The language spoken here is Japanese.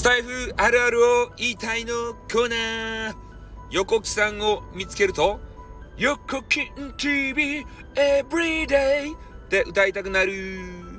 スタイフあるあるを言いたいのコーナー。横木さんを見つけると、横金 TV Everyday って歌いたくなる。